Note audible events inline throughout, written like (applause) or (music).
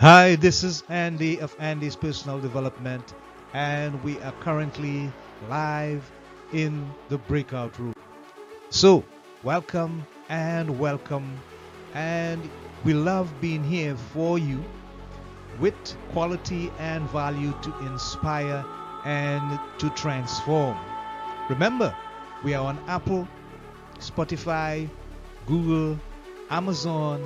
Hi, this is Andy of Andy's Personal Development, and we are currently live in the breakout room. So, welcome and welcome, and we love being here for you with quality and value to inspire and to transform. Remember, we are on Apple, Spotify, Google, Amazon,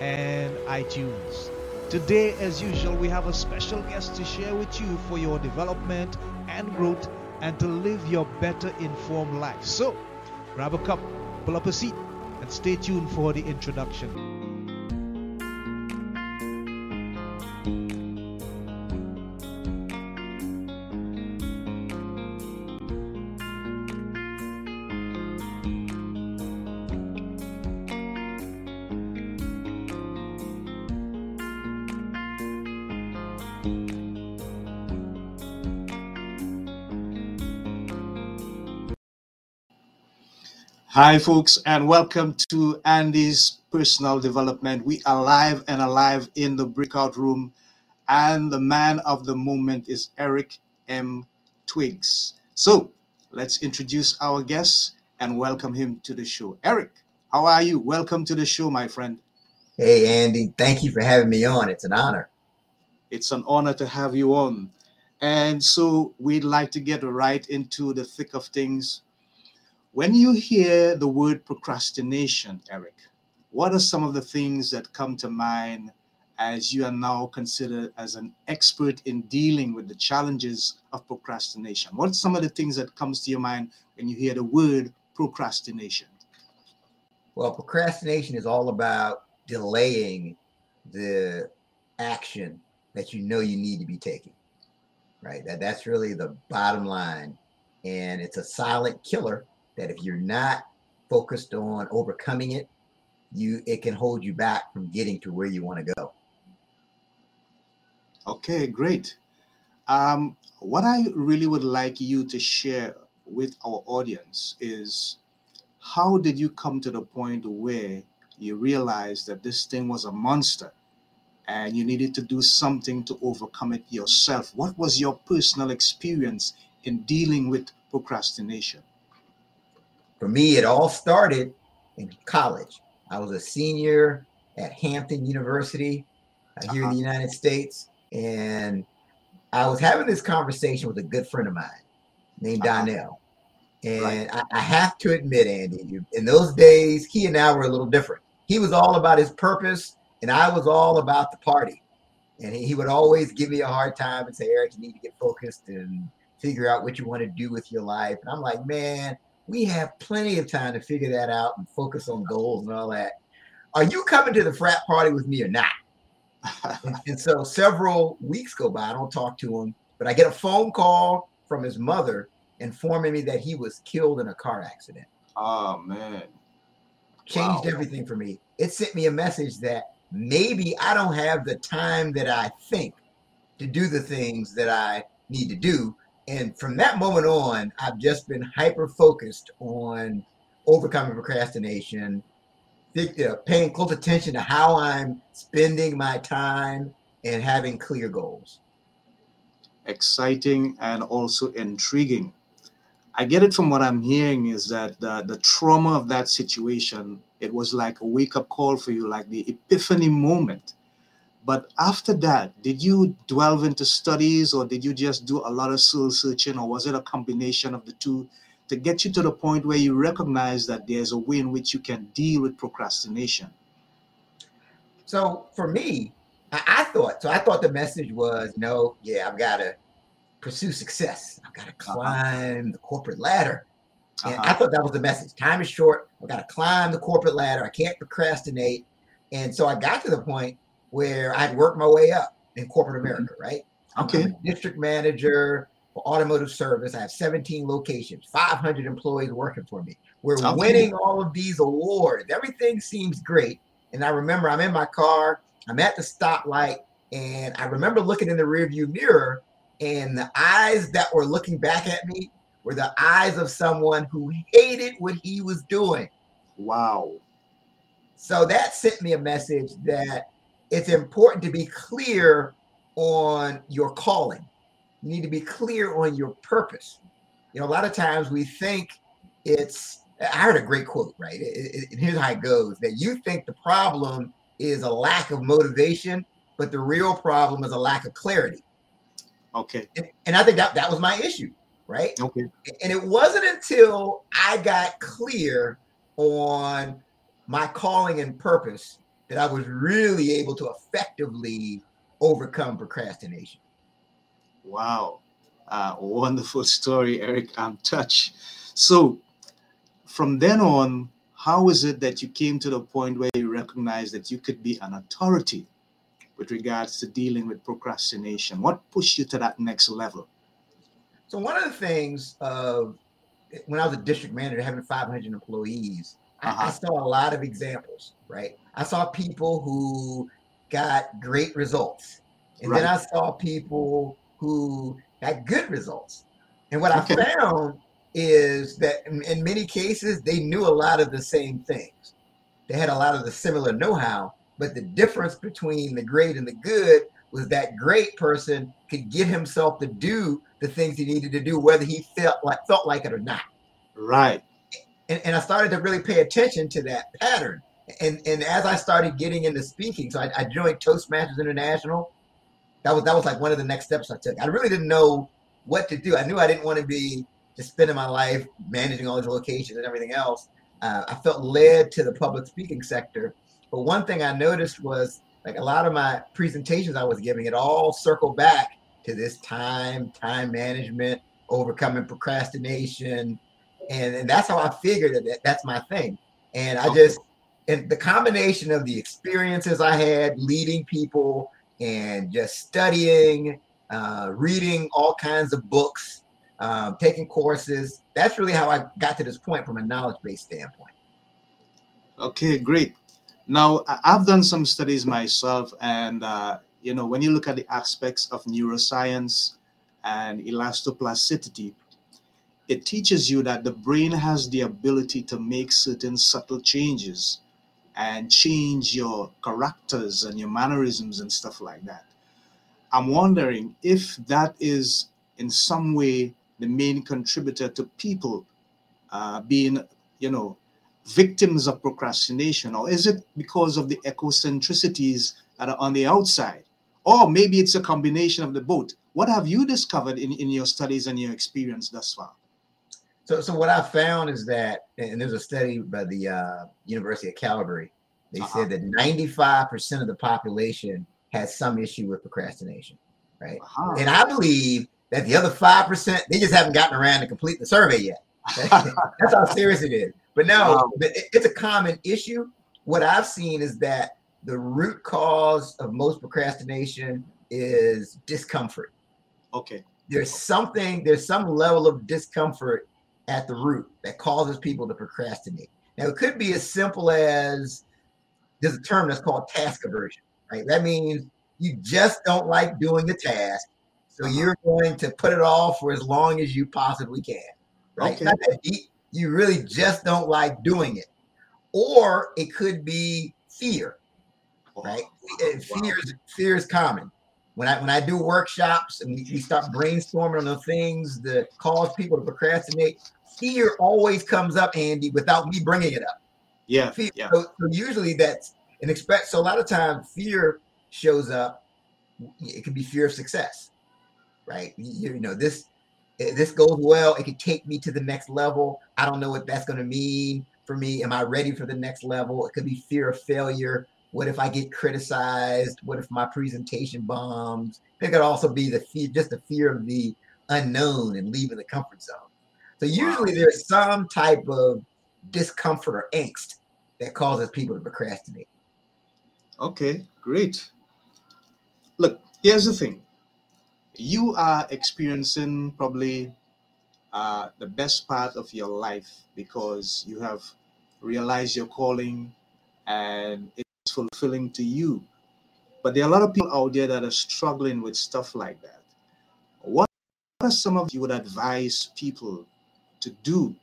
and iTunes. Today, as usual, we have a special guest to share with you for your development and growth and to live your better informed life. So, grab a cup, pull up a seat, and stay tuned for the introduction. Hi, folks, and welcome to Andy's Personal Development. We are live and alive in the breakout room, and the man of the moment is Eric M. Twiggs. So, let's introduce our guest and welcome him to the show. Eric, how are you? Welcome to the show, my friend. Hey, Andy, thank you for having me on. It's an honor. It's an honor to have you on. And so, we'd like to get right into the thick of things when you hear the word procrastination, Eric, what are some of the things that come to mind as you are now considered as an expert in dealing with the challenges of procrastination? What are some of the things that comes to your mind when you hear the word procrastination? Well, procrastination is all about delaying the action that you know you need to be taking. Right? That that's really the bottom line. And it's a silent killer that if you're not focused on overcoming it, you it can hold you back from getting to where you want to go. Okay, great. Um, what I really would like you to share with our audience is how did you come to the point where you realized that this thing was a monster and you needed to do something to overcome it yourself? What was your personal experience in dealing with procrastination? For me, it all started in college. I was a senior at Hampton University uh, here uh-huh. in the United States. And I was having this conversation with a good friend of mine named uh-huh. Donnell. And right. I, I, have to admit, Andy, in those days, he and I were a little different. He was all about his purpose, and I was all about the party. And he, he would always give me a hard time and say, Eric, you need to get focused and figure out what you want to do with your life. And I'm like, man, we have plenty of time to figure that out and focus on goals and all that. Are you coming to the frat party with me or not? and, (laughs) and, so several weeks go by. I don't talk to him, but I get a phone call from his mother informing me that he was killed in a car accident. Oh man. Changed wow. everything for me. It sent me a message that maybe I don't have the time that I think to do the things that I need to do and from that moment on, I've just been hyper focused on overcoming procrastination, uh, paying close attention to how I'm spending my time and having clear goals. Exciting and also intriguing. I get it from what I'm hearing is that the, the trauma of that situation, it was like a wake up call for you, like the epiphany moment but after that, did you delve into studies or did you just do a lot of soul searching or was it a combination of the two to get you to the point where you recognize that there's a way in which you can deal with procrastination? So for me, I, thought, so I thought the message was no, yeah, I've got to pursue success. I've got to uh-huh. climb uh-huh. the corporate ladder. And uh-huh. I thought that was the message. Time is short. I've got to climb the corporate ladder. I can't procrastinate. And so I got to the point where I'd worked my way up in corporate mm-hmm. America, right? Okay. district manager for automotive service. I have 17 locations, 500 employees working for me. We're okay. winning all of these awards. Everything seems great. And I remember I'm in my car, I'm at the stoplight, and I remember looking in the rearview mirror, and the eyes that were looking back at me were the eyes of someone who hated what he was doing. Wow. So that sent me a message that it's important to be clear on your calling. You need to be clear on your purpose. You know, a lot of times we think it's, I heard a great quote, right? And here's how it goes that you think the problem is a lack of motivation, but the real problem is a lack of clarity. Okay. And, and I think that that was my issue, right? Okay. And it wasn't until I got clear on my calling and purpose that I was really able to effectively overcome procrastination. Wow. Uh, wonderful story, Eric. I'm touched. So, from then on, how is it that you came to the point where you recognized that you could be an authority with regards to dealing with procrastination? What pushed you to that next level? So, one of the things of when I was a district manager, having 500 employees, uh-huh. I, I saw a lot of examples, right? I saw people who got great results. And right. then I saw people who got good results. And what. I (laughs) found is that in, in, many cases, they knew a lot of the same things. They had a lot of the similar know how, but the difference between the great and the good was that great person could get himself to do the things he needed to do, whether he felt like felt like it or not. Right. And, and I started to really pay attention to that pattern. And and as I started getting into speaking, so I, I joined Toastmasters International. That was that was like one of the next steps I took. I really didn't know what to do. I knew I didn't want to be just spending my life managing all these locations and everything else. Uh, I felt led to the public speaking sector. But one thing I noticed was like a lot of my presentations I was giving, it all circled back to this time, time management, overcoming procrastination. And, and that's how I figured that that's my thing. And I just, and the combination of the experiences I had leading people and just studying, uh, reading all kinds of books, um, taking courses, that's really how I got to this point from a knowledge based standpoint. Okay, great. Now, I've done some studies myself, and uh, you know, when you look at the aspects of neuroscience and elastoplasticity, it teaches you that the brain has the ability to make certain subtle changes and change your characters and your mannerisms and stuff like that. I'm wondering if that is in some way the main contributor to people uh, being, you know, victims of procrastination, or is it because of the ecocentricities that are on the outside? Or maybe it's a combination of the both. What have you discovered in, in your studies and your experience thus far? So, so what I found is that, and there's a study by the uh, University of Calgary. They uh-huh. said that 95% of the population has some issue with procrastination, right? Uh-huh. And I believe that the other five percent they just haven't gotten around to complete the survey yet. (laughs) That's how serious it is. But no, it's a common issue. What I've seen is that the root cause of most procrastination is discomfort. Okay. There's something, there's some level of discomfort at the root that causes people to procrastinate. Now, it could be as simple as there's a term that's called task aversion, right? That means you just don't like doing the task. So uh-huh. you're going to put it off for as long as you possibly can, right? Okay. You really just don't like doing it. Or it could be fear, right? Wow. Fear, is, fear is common. When I when I do workshops and we, we start brainstorming on the things that cause people to procrastinate, fear always comes up, Andy, without me bringing it up. Yeah. Fear, yeah. So, so usually that's an expect. So a lot of times fear shows up. It can be fear of success, right? You, you know this. Eh, this goes well. It could take me to the next level. I don't know what that's going to mean for me. Am I ready for the next level? It could be fear of failure. What if I get criticized? What if my presentation bombs? It could also be the fear, just the fear of the unknown and leaving the comfort zone. So usually there's some type of discomfort or angst that causes people to procrastinate. Okay, great. Look, here's the thing. You are experiencing probably uh, the best part of your life because you have realized your calling and fulfilling to you. But there are a lot of people out there that are struggling with stuff like that. What are some of you would advise people to do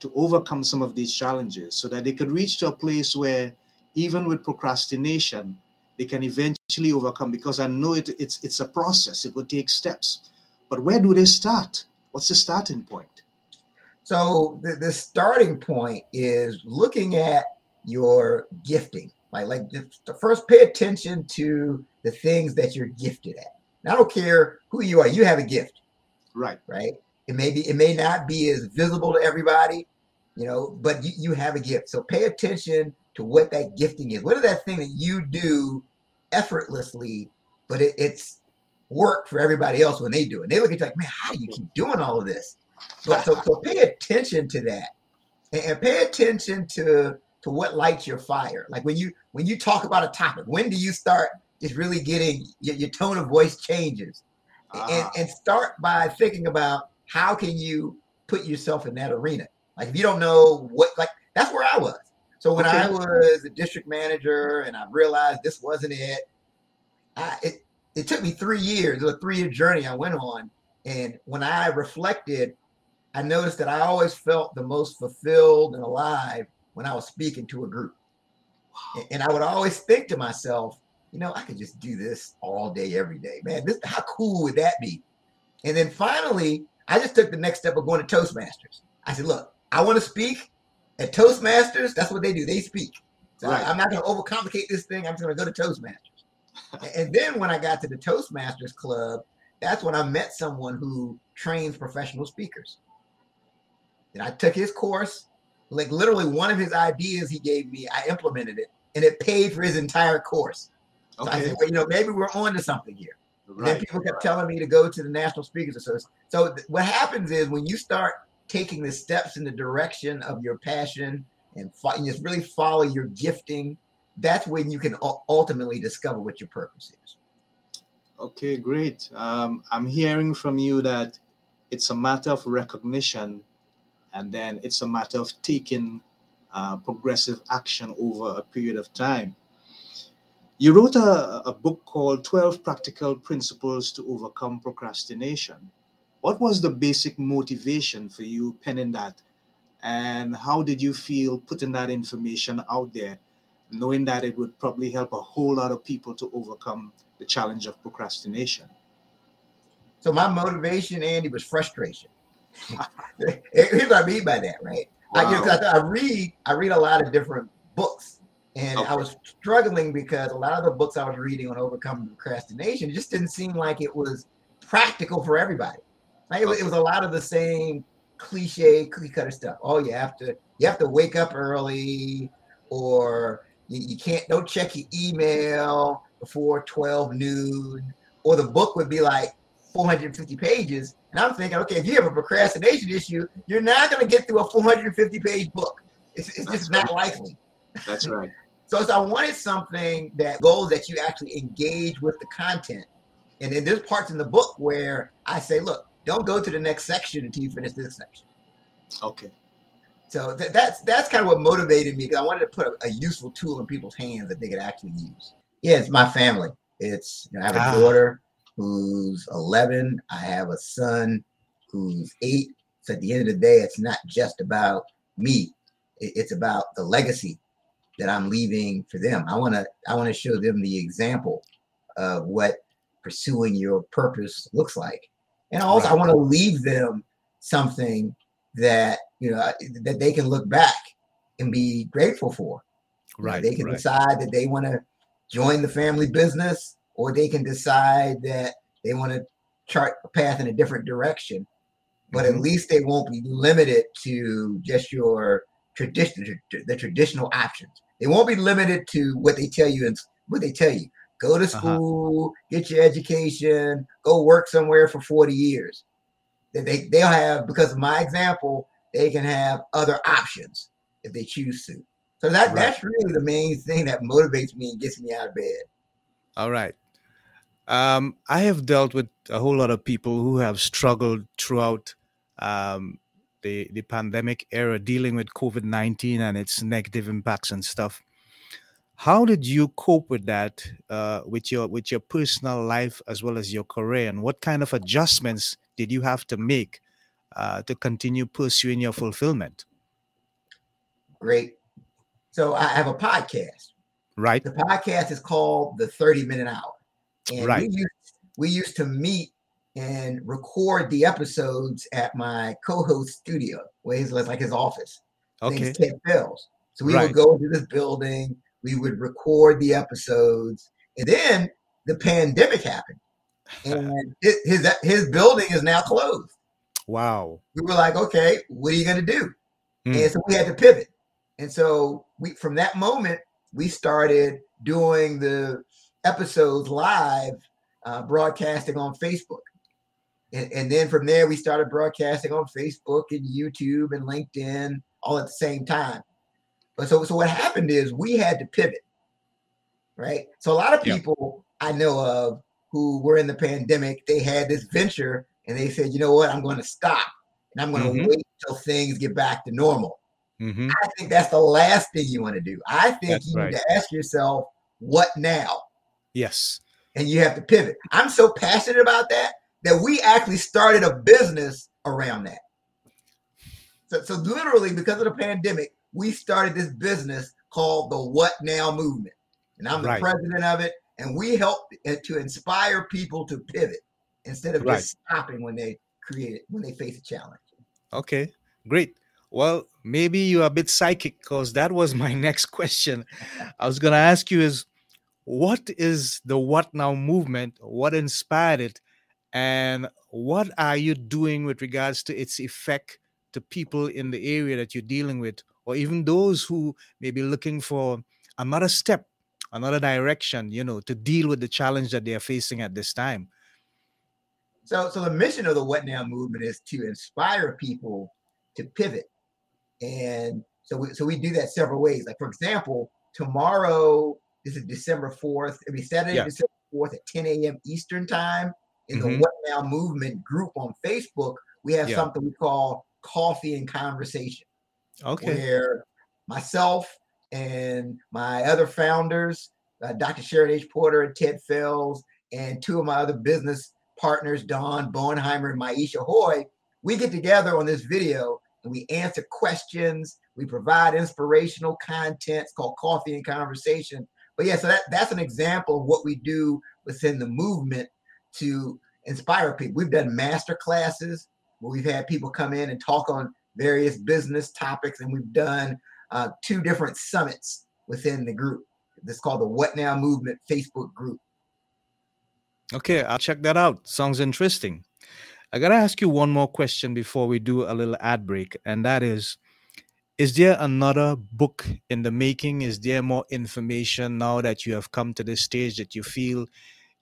to overcome some of these challenges so that they could reach to a place where even with procrastination they can eventually overcome because I know it, it's it's a process. It will take steps. But where do they start? What's the starting point? So the, the starting point is looking at your gifting. Like, like the first pay attention to the things that you're gifted at. And I don't care who you are, you have a gift. Right. Right. It may be, it may not be as visible to everybody, you know, but you, you have a gift. So pay attention to what that gifting is. What is that thing that you do effortlessly, but it, it's work for everybody else when they do it. They look at you like, man, how do you keep doing all of this? So, so, so pay attention to that, and pay attention to to what lights your fire. Like when you when you talk about a topic, when do you start just really getting your, your tone of voice changes, and ah. and start by thinking about how can you put yourself in that arena. Like if you don't know what, like that's where I was. So when okay. I was a district manager and I realized this wasn't it, I, it it took me three years, it was a three year journey I went on. And when I reflected, I noticed that I always felt the most fulfilled and alive when I was speaking to a group. And I would always think to myself, you know, I could just do this all day, every day. Man, this how cool would that be? And then finally, I just took the next step of going to Toastmasters. I said, look, I want to speak at Toastmasters. That's what they do. They speak. So right. I, am not going to overcomplicate this thing. I'm just going to go to Toastmasters. (laughs) and then when I got to the Toastmasters Club, that's when I met someone who trains professional speakers. And I took his course. Like literally, one of his ideas he gave me, I implemented it, and it paid for his entire course. So okay. I said, well, you know, maybe we're on to something here. Right. And then people kept right. telling me to go to the National Speakers Association. So what happens is when you start taking the steps in the direction of your passion and, and just really follow your gifting, that's when you can ultimately discover what your purpose is. Okay, great. Um, I'm hearing from you that it's a matter of recognition and then it's a matter of taking uh, progressive action over a period of time. You wrote a, a book called 12 Practical Principles to Overcome Procrastination. What was the basic motivation for you penning that? And how did you feel putting that information out there, knowing that it would probably help a whole lot of people to overcome the challenge of procrastination? So, my motivation, Andy, was frustration. (laughs) Here's what I mean by that, right? Wow. I, you know, I, I, read, I read a lot of different books, and okay. I was struggling because a lot of the books I was reading on overcoming procrastination just didn't seem like it was practical for everybody. Like it, okay. it was a lot of the same cliche, cookie cutter stuff. Oh, you have to, you have to wake up early, or you, you can't, don't check your email before 12 noon. Or the book would be like 450 pages and I'm thinking, okay, if you have a procrastination issue, you're not going to get through a 450 page book. It's, it's just not likely. That's right. so, so I wanted something that goes that you actually engage with the content. And then there's parts in the book where I say, look, don't go to the next section until you finish this section. Okay. So th- that's that's kind of what motivated me because I wanted to put a, a, useful tool in people's hands that they could actually use. Yeah, it's my family. It's you know, I have a ah. daughter who's 11. I have a son who's eight. So at the end of the day, it's not just about me. It's about the legacy that I'm leaving for them. I want to I want to show them the example of what pursuing your purpose looks like. And also. I want to leave them something that, you know, that they can look back and be grateful for. Right. they can right. decide that they want to join the family business or they can decide that they want to chart a path in a different direction. But mm-hmm. at least they won't be limited to just your tradition, the traditional options. They won't be limited to what they tell you and what they tell you. Go to uh-huh. school, uh-huh. get your education, go work somewhere for 40 years. They, they'll have, because of my example, they can have other options if they choose to. So that, right. that's really the main thing that motivates me and gets me out of bed. All right. Um, I have dealt with a whole lot of people who have struggled throughout um, the the pandemic era, dealing with COVID nineteen and its negative impacts and stuff. How did you cope with that, uh, with your with your personal life as well as your career, and what kind of adjustments did you have to make uh, to continue pursuing your fulfillment? Great. So I have a podcast Right. The podcast is called the 30 minute hour. And Right. we, used, we used to meet and record the episodes at my co-host studio, where his like his office. Okay. Ted Fells. So we Right. would go to this building, we would record the episodes, and then the pandemic happened. (laughs) And it, his his building is now closed. Wow. We were like, okay, what are you gonna do? Mm. And so we had to pivot. And so we from that moment, we started doing the episodes live, uh, broadcasting on Facebook. And, and then from there, we started broadcasting on Facebook and YouTube and LinkedIn all at the same time. But so, so what happened is we had to pivot, right? So a lot of Yeah. people I know of who were in the pandemic, they had this venture and they said, you know what, I'm going to stop and I'm going to Mhm. wait till things get back to normal. hmm I think that's the last thing you want to do. I think That's you right. need to ask yourself, what now? Yes. And you have to pivot. I'm so passionate about that that we actually started a business around that. So, so literally, because of the pandemic, we started this business called the What Now Movement. And I'm the Right. president of it. And we help to inspire people to pivot instead of Right. just stopping when they create it, when they face a challenge. Okay. Great. Well, maybe you're a bit psychic because that was (laughs) my next question. I was going to ask you is what is the What Now movement? What inspired it? And what are you doing with regards to its effect to people in the area that you're dealing with, or even those who may be looking for another step, another direction, you know, to deal with the challenge that they are facing at this time? So, so the mission of the What Now movement is to inspire people to pivot, and so we, so we do that several ways. Like for example, tomorrow this is December fourth. It'll be Saturday, Yeah. December fourth at 10 a.m. Eastern time in the What Now movement group on Facebook. We have Yeah. something we call Coffee and Conversation Okay. where myself and my other founders, uh, Dr. Sharon H. Porter and Ted Fells, and two of my other business partners, Don Bonheimer and Maisha Hoy, we get together on this video and we answer questions. We provide inspirational content. It's called Coffee and Conversation. But yeah, so that, that's an example of what we do within the movement to inspire people. We've done master classes where we've had people come in and talk on various business topics, and we've done uh, two different summits within the group. Is called the What Now Movement Facebook group. Okay, I'll check that out. Sounds interesting. I gotta ask you one more question before we do a little ad break, and that is Is there another book in the making? Is there more information now that you have come to this stage that you feel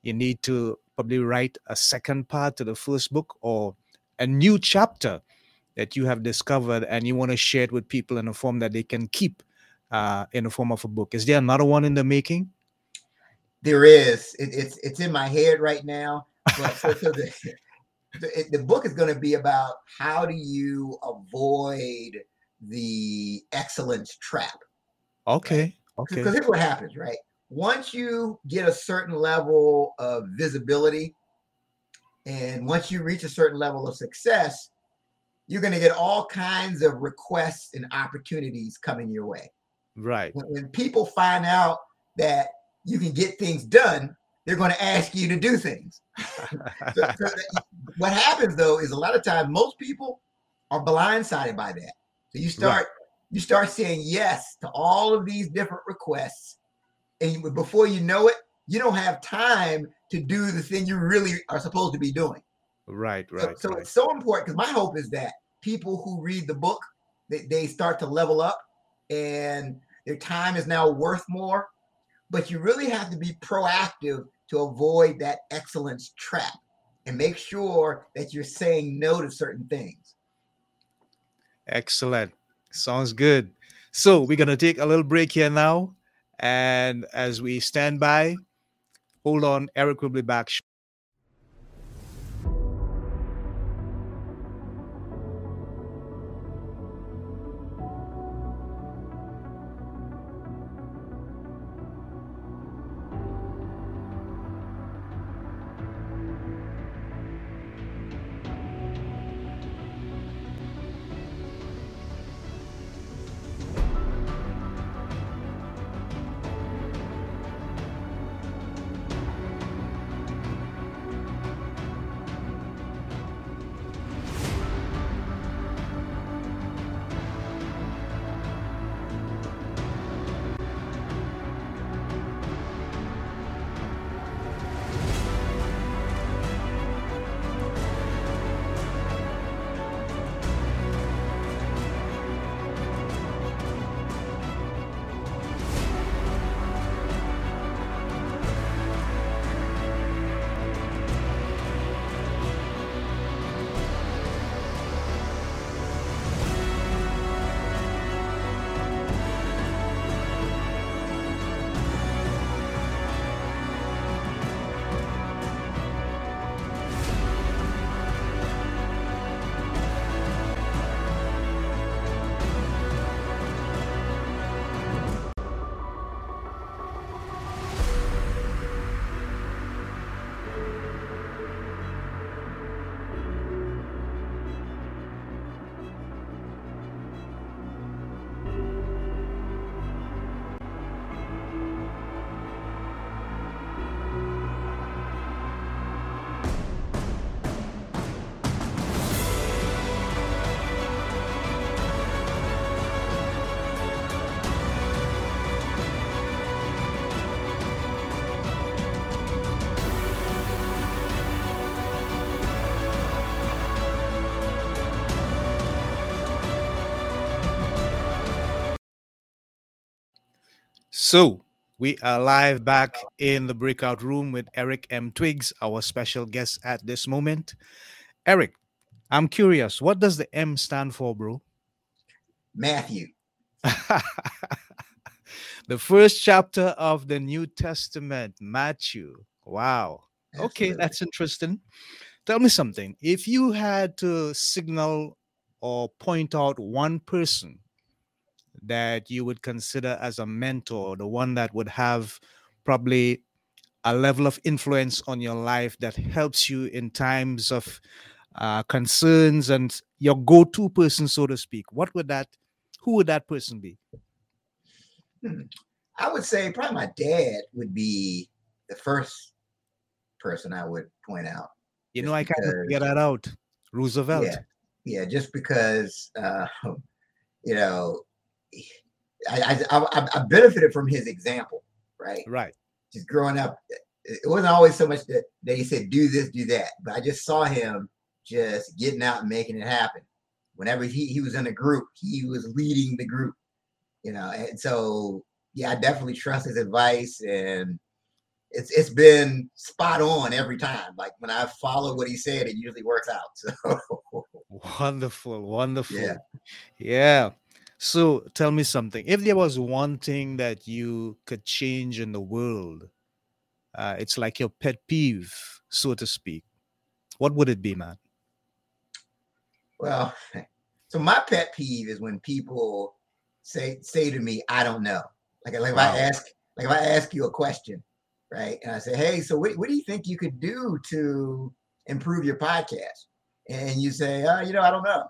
you need to probably write a second part to the first book or a new chapter that you have discovered and you want to share it with people in a form that they can keep uh, in the form of a book? Is there another one in the making? There is. It, it's it's in my head right now. But so, so the, (laughs) the, the book is going to be about how do you avoid the excellence trap. Okay. Okay. Because here's what happens, right? Once you get a certain level of visibility, and once you reach a certain level of success, you're going to get all kinds of requests and opportunities coming your way. Right. When, when people find out that you can get things done, they're going to ask you to do things. (laughs) So- so (laughs) what happens though is a lot of times most people are blindsided by that. So you start you start saying yes to all of these different requests, and before you know it, you don't have time to do the thing you really are supposed to be doing. Right, So- right, so right. it's so important because my hope is that people who read the book they, they start to level up and their time is now worth more. But you really have to be proactive to avoid that excellence trap and make sure that you're saying no to certain things. Excellent. Sounds good. So we're gonna take a little break here now, and as we stand by, hold on. Eric will be back. So, we are live back in the breakout room with Eric M. Twiggs, our special guest at this moment. Eric, I'm curious, what does the M stand for, bro? Matthew. (laughs) the first chapter of the New Testament, Matthew. Wow. Absolutely. Okay, that's interesting. Tell me something. If you had to signal or point out one person that you would consider as a mentor, the one that would have probably a level of influence on your life that helps you in times of uh, concerns and your go-to person, so to speak, what would that? Who would that person be? Hmm. I would say probably my dad would be the first person I would point out. You know, I can't get that out. Roosevelt. Yeah, yeah, just because uh, (laughs) you know, I, I I benefited from his example, right? Right. Just growing up, it it wasn't always so much that, that he said do this, do that, but I just saw him just getting out and making it happen. Whenever he he was in a group, he was leading the group, you know, and so yeah, I definitely trust his advice and. It's, it's been spot on every time. Like when I follow what he said, it usually works out. (laughs) So Wonderful, wonderful. Yeah. Yeah. So tell me something. If there was one thing that you could change in the world, uh, it's like your pet peeve, so to speak. What would it be, man? Well, (laughs) so my pet peeve is when people say say to me, "I don't know." Like, like if I ask, like if I ask you a question, right, and I say, "Hey, so what, what do you think you could do to improve your podcast?" And you say, "Oh, you know, I don't know."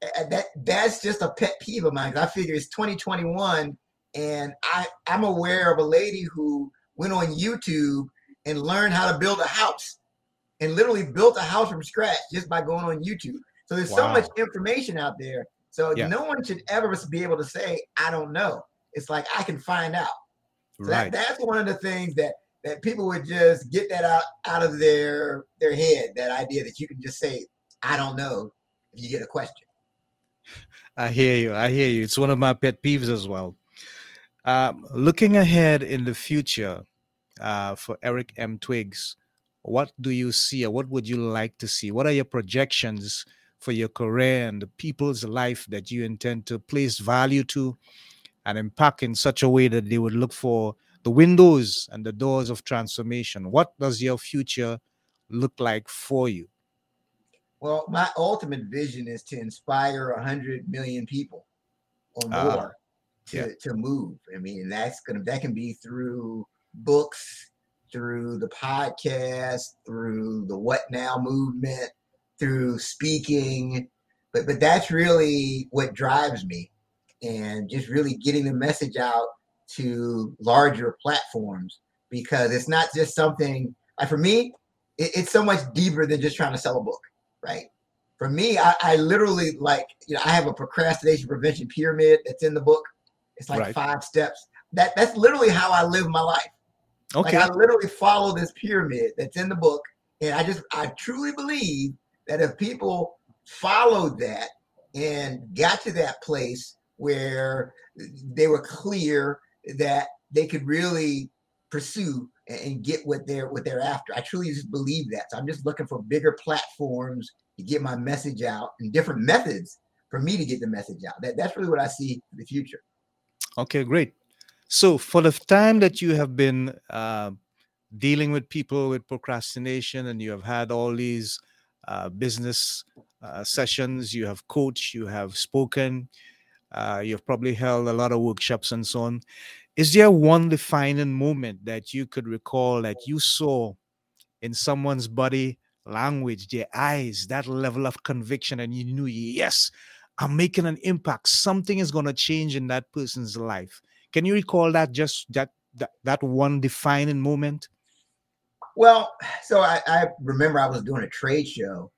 That that's just a pet peeve of mine. I figure it's 2021, and I I'm aware of a lady who went on YouTube and learned how to build a house, and literally built a house from scratch just by going on YouTube. So there's so much information out there. So Yeah. no one should ever be able to say, I don't know. It's like I can find out. So Right. that, that's one of the things that that people would just get that out out of their their head, that idea that you can just say, I don't know if you get a question. I hear you. I hear you. It's one of my pet peeves as well. Um, looking ahead in the future uh, for Eric M. Twiggs, what do you see or what would you like to see? What are your projections for your career and the people's life that you intend to place value to and impact in such a way that they would look for the windows and the doors of transformation? What does your future look like for you? Well, my ultimate vision is to inspire a hundred million people or Ah, more to, yeah. to move. I mean, that's gonna that can be through books, through the podcast, through the What Now movement, through speaking. But but that's really what drives me. And just really getting the message out to larger platforms because it's not just something like for me, it, it's so much deeper than just trying to sell a book right? For me, I, I literally like, you know, I have a procrastination prevention pyramid that's in the book. It's like Right. five steps. That that's literally how I live my life. Okay. Like I literally follow this pyramid that's in the book. And I just I truly believe that if people followed that and got to that place where they were clear that they could really pursue and get what they're what they're after. I truly just believe that. So I'm just looking for bigger platforms to get my message out and different methods for me to get the message out. That that's really what I see the future. Okay, great. So, for the time that you have been uh, dealing with people with procrastination and you have had all these uh, business uh, sessions, you have coached, you have spoken, uh, you've probably held a lot of workshops and so on. Is there one defining moment that you could recall that you saw in someone's body language, their eyes, that level of conviction, and you knew, yes, I'm making an impact. Something is going to change in that person's life. Can you recall that just that that, that one defining moment? Well, so I, I remember I was doing a trade show,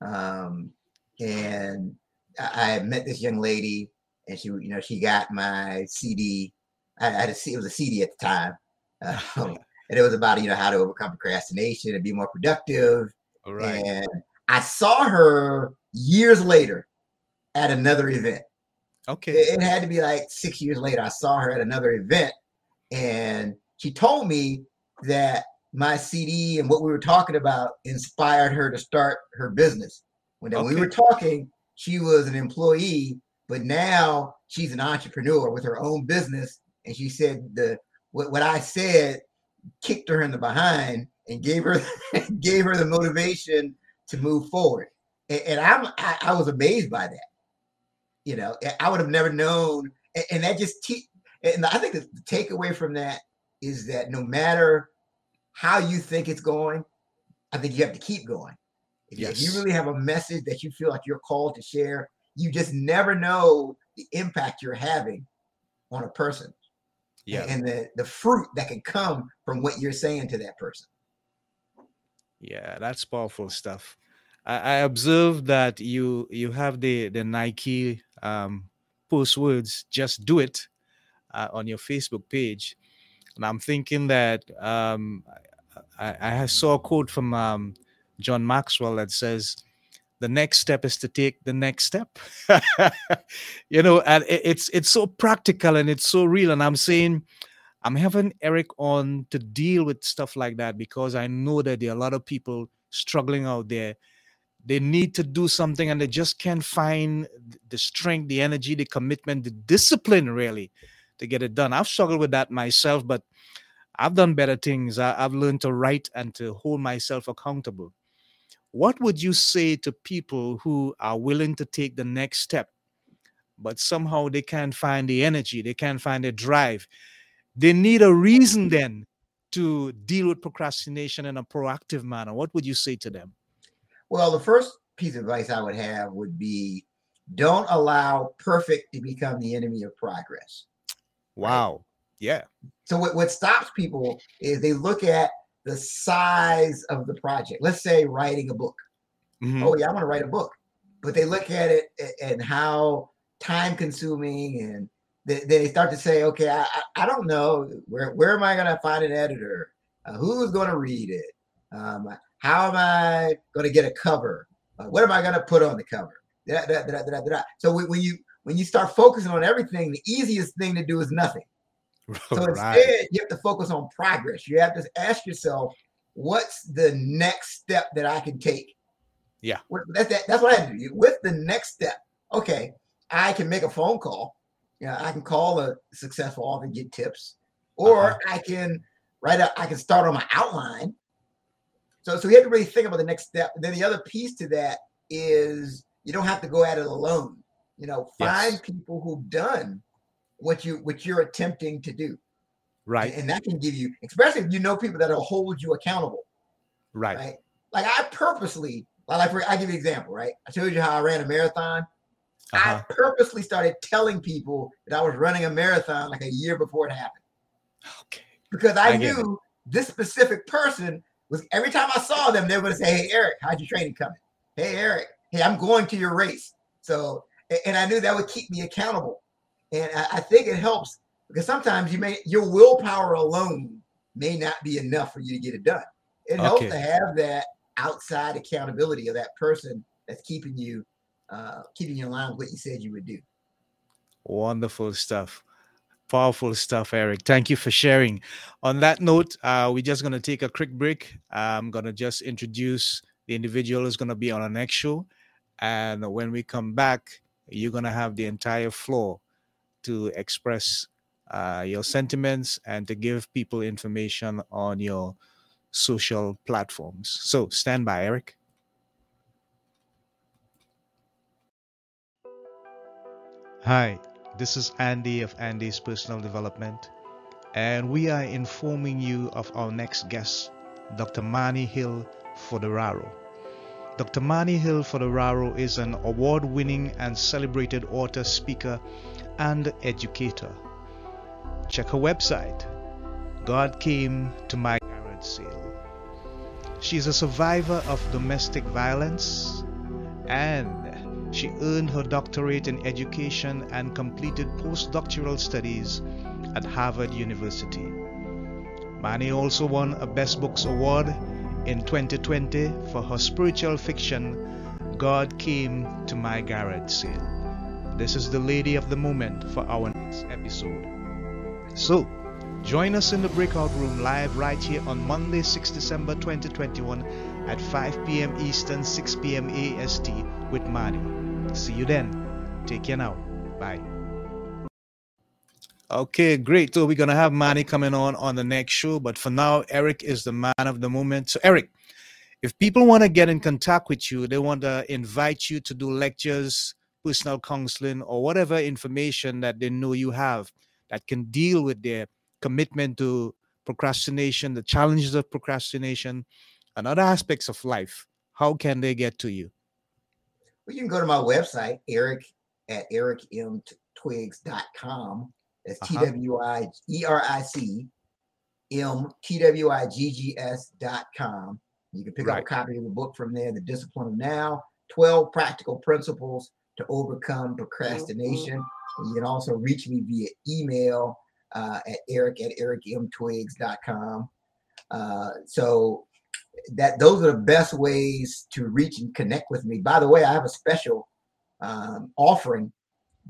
um, and I, I met this young lady, and she, you know, she got my CD. I, had a C, it was a CD at the time, um, (laughs) (laughs) and it was about you know how to overcome procrastination and be more productive. All right. And I saw her years later at another event. Okay. It, it had to be like six years later. I saw her at another event, and she told me that my CD and what we were talking about inspired her to start her business. When, when we were talking, she was an employee, but now she's an entrepreneur with her own business. And she said the what, what I said kicked her in the behind and gave her (laughs) gave her the motivation to move forward. And, and I'm I, I was amazed by that. You know, I would have never known, and, and that just te- and I think the takeaway from that is that no matter how you think it's going, I think you have to keep going. If, you- you really have a message that you feel like you're called to share, you just never know the impact you're having on a person Yeah. and the, the fruit that can come from what you're saying to that person. Yeah, that's powerful stuff. I, I observed that you you have the the Nike um, post words "Just do it" uh, on your Facebook page, and I'm thinking that um, I, I saw a quote from um, John Maxwell that says, "The next step is to take the next step." (laughs) you know, and it's it's so practical and it's so real, and I'm saying. I'm having Eric on to deal with stuff like that because I know that there are a lot of people struggling out there. They need to do something and they just can't find the strength, the energy, the commitment, the discipline really to get it done. I've struggled with that myself, but I've done better things. I, I've learned to write and to hold myself accountable. What would you say to people who are willing to take the next step, but somehow they can't find the energy, they can't find the drive? they need a reason mm-hmm. then to deal with procrastination in a proactive manner. What would you say to them? Well, the first piece of advice I would have would be don't allow perfect to become the enemy of progress. Wow. Yeah. So what, what stops people is they look at the size of the project. Let's say writing a book. Mhm. Oh yeah, I want to write a book. But they look at it and how time consuming and they, they start to say, okay, I, I, don't know where where am I going to find an editor? Uh, who's going to read it? Um, how am I going to get a cover? Uh, what am I going to put on the cover? Da, da, da. So when you when you start focusing on everything, the easiest thing to do is nothing. So (laughs) right. instead, you have to focus on progress. You have to ask yourself, what's the next step that I can take? Yeah. That's that, that's what I do. With the next step, okay, I can make a phone call. Yeah, I can call a successful author and get tips, or Uh-huh. I can write i can start on my outline. So, so you have to really think about the next step. And then the other piece to that is you don't have to go at it alone. You know, find Yes. people who've done what you what you're attempting to do. Right. And that can give you, especially if you know people that'll hold you accountable, Right. right? Like I purposely, like for, I give you an example, right? I told you how I ran a marathon. Uh-huh. I purposely started telling people that I was running a marathon like a year before it happened Okay. because I, I knew this specific person was every time I saw them, they were going to say, Hey, Eric, how'd your training coming? Hey, Eric, hey, I'm going to your race. So, and I knew that would keep me accountable. And I, I think it helps because sometimes you may, your willpower alone may not be enough for you to get it done. It helps to have that outside accountability of that person that's keeping you, uh, keeping you in line with what you said you would do. Wonderful stuff. Powerful stuff, Eric. Thank you for sharing. On that note, uh, we're just going to take a quick break. I'm going to just introduce the individual who's going to be on our next show. And when we come back, you're going to have the entire floor to express uh, your sentiments and to give people information on your social platforms. So stand by, Eric. Hi, this is Andy of Andy's Personal Development, and we are informing you of our next guest, Dr. Mani Hill Fodoraro. Dr. Mani Hill Fodoraro is an award winning and celebrated author, speaker, and educator. Check her website, God Came to My Garage Sale. She is a survivor of domestic violence and she earned her doctorate in education and completed postdoctoral studies at Harvard University. Mani also won a Best Books Award in 2020 for her spiritual fiction, God Came to My Garage Sale. this is the lady of the moment for our next episode. So, join us in the breakout room live right here on Monday, 6 December 2021 at 5 p.m. Eastern, 6 p.m. AST with Mani. See you then. Take care now. Bye. Okay, great. So we're gonna have Mani coming on on the next show, but for now, Eric is the man of the moment. So Eric, if people want to get in contact with you, they want to invite you to do lectures, personal counseling, or whatever information that they know you have that can deal with their commitment to procrastination, the challenges of procrastination, and other aspects of life, how can they get to you? Well, you can go to my website, Eric at ericmtwiggs.com. That's uh-huh. T W I E R I C M T W I G G S dot com. You can pick right. up a copy of the book from there, The Discipline of Now 12 Practical Principles to Overcome Procrastination. Mm-hmm. You can also reach me via email uh, at eric at ericmtwiggs.com. Uh, so that those are the best ways to reach and connect with me. By the way, I have a special um, offering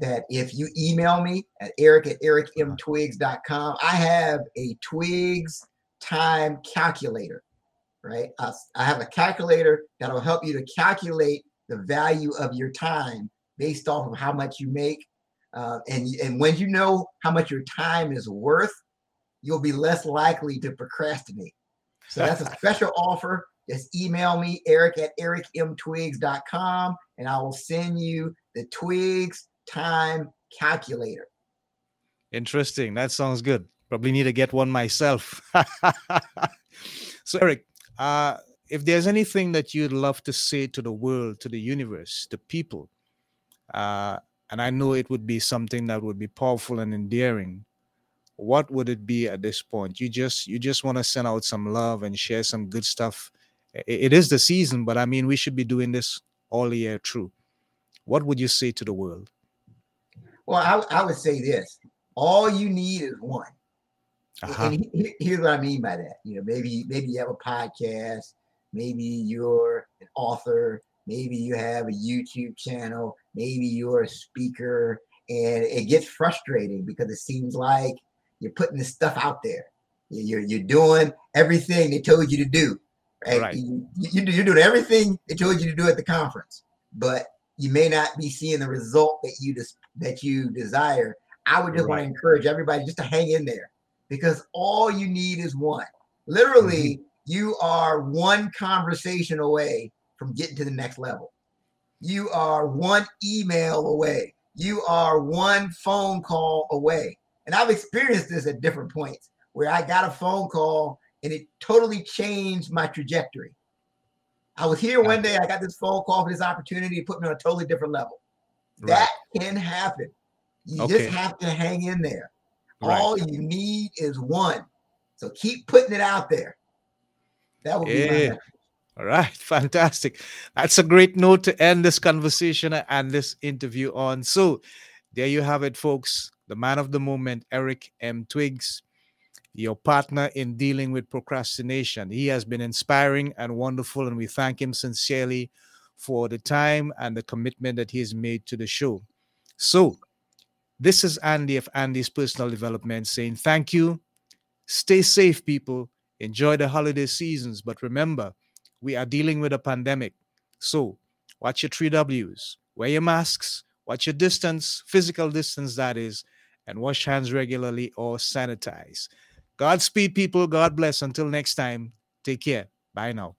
that if you email me at eric at ericmtwiggs.com, I have a Twiggs time calculator, right? I, I have a calculator that'll help you to calculate the value of your time based off of how much you make. Uh, and, and when you know how much your time is worth, you'll be less likely to procrastinate. So that's a (laughs) special offer. Just email me, eric at ericmtwiggs.com, and I will send you the Twiggs time calculator. Interesting. That sounds good. Probably need to get one myself. (laughs) so, Eric, uh, if there's anything that you'd love to say to the world, to the universe, to people, uh, and I know it would be something that would be powerful and endearing, what would it be at this point? You just you just want to send out some love and share some good stuff. It, it is the season, but I mean, we should be doing this all year through. What would you say to the world? Well, I, I would say this: all you need is one. Uh-huh. And he, here's what I mean by that. You know, maybe maybe you have a podcast, maybe you're an author, maybe you have a YouTube channel, maybe you're a speaker, and it gets frustrating because it seems like you're putting this stuff out there. You're you're doing everything they told you to do. Right? right. You, you, you're doing everything they told you to do at the conference, but you may not be seeing the result that you just that you desire. I would just right. want to encourage everybody just to hang in there because all you need is one. Literally, mm-hmm. you are one conversation away from getting to the next level. You are one email away. You are one phone call away. And I've experienced this at different points where I got a phone call and it totally changed my trajectory. I was here one day, I got this phone call for this opportunity to put me on a totally different level. Right. That can happen. You okay. just have to hang in there. Right. All you need is one. So keep putting it out there. That would yeah. be my All right, (laughs) fantastic. That's a great note to end this conversation and this interview on. So, there you have it, folks. The man of the moment, Eric M. Twiggs, your partner in dealing with procrastination. He has been inspiring and wonderful, and we thank him sincerely for the time and the commitment that he has made to the show. So, this is Andy of Andy's Personal Development saying thank you. Stay safe, people. Enjoy the holiday seasons. But remember, we are dealing with a pandemic. So, watch your three W's. Wear your masks, watch your distance, physical distance, that is, and wash hands regularly or sanitize. Godspeed, people. God bless. Until next time, take care. Bye now.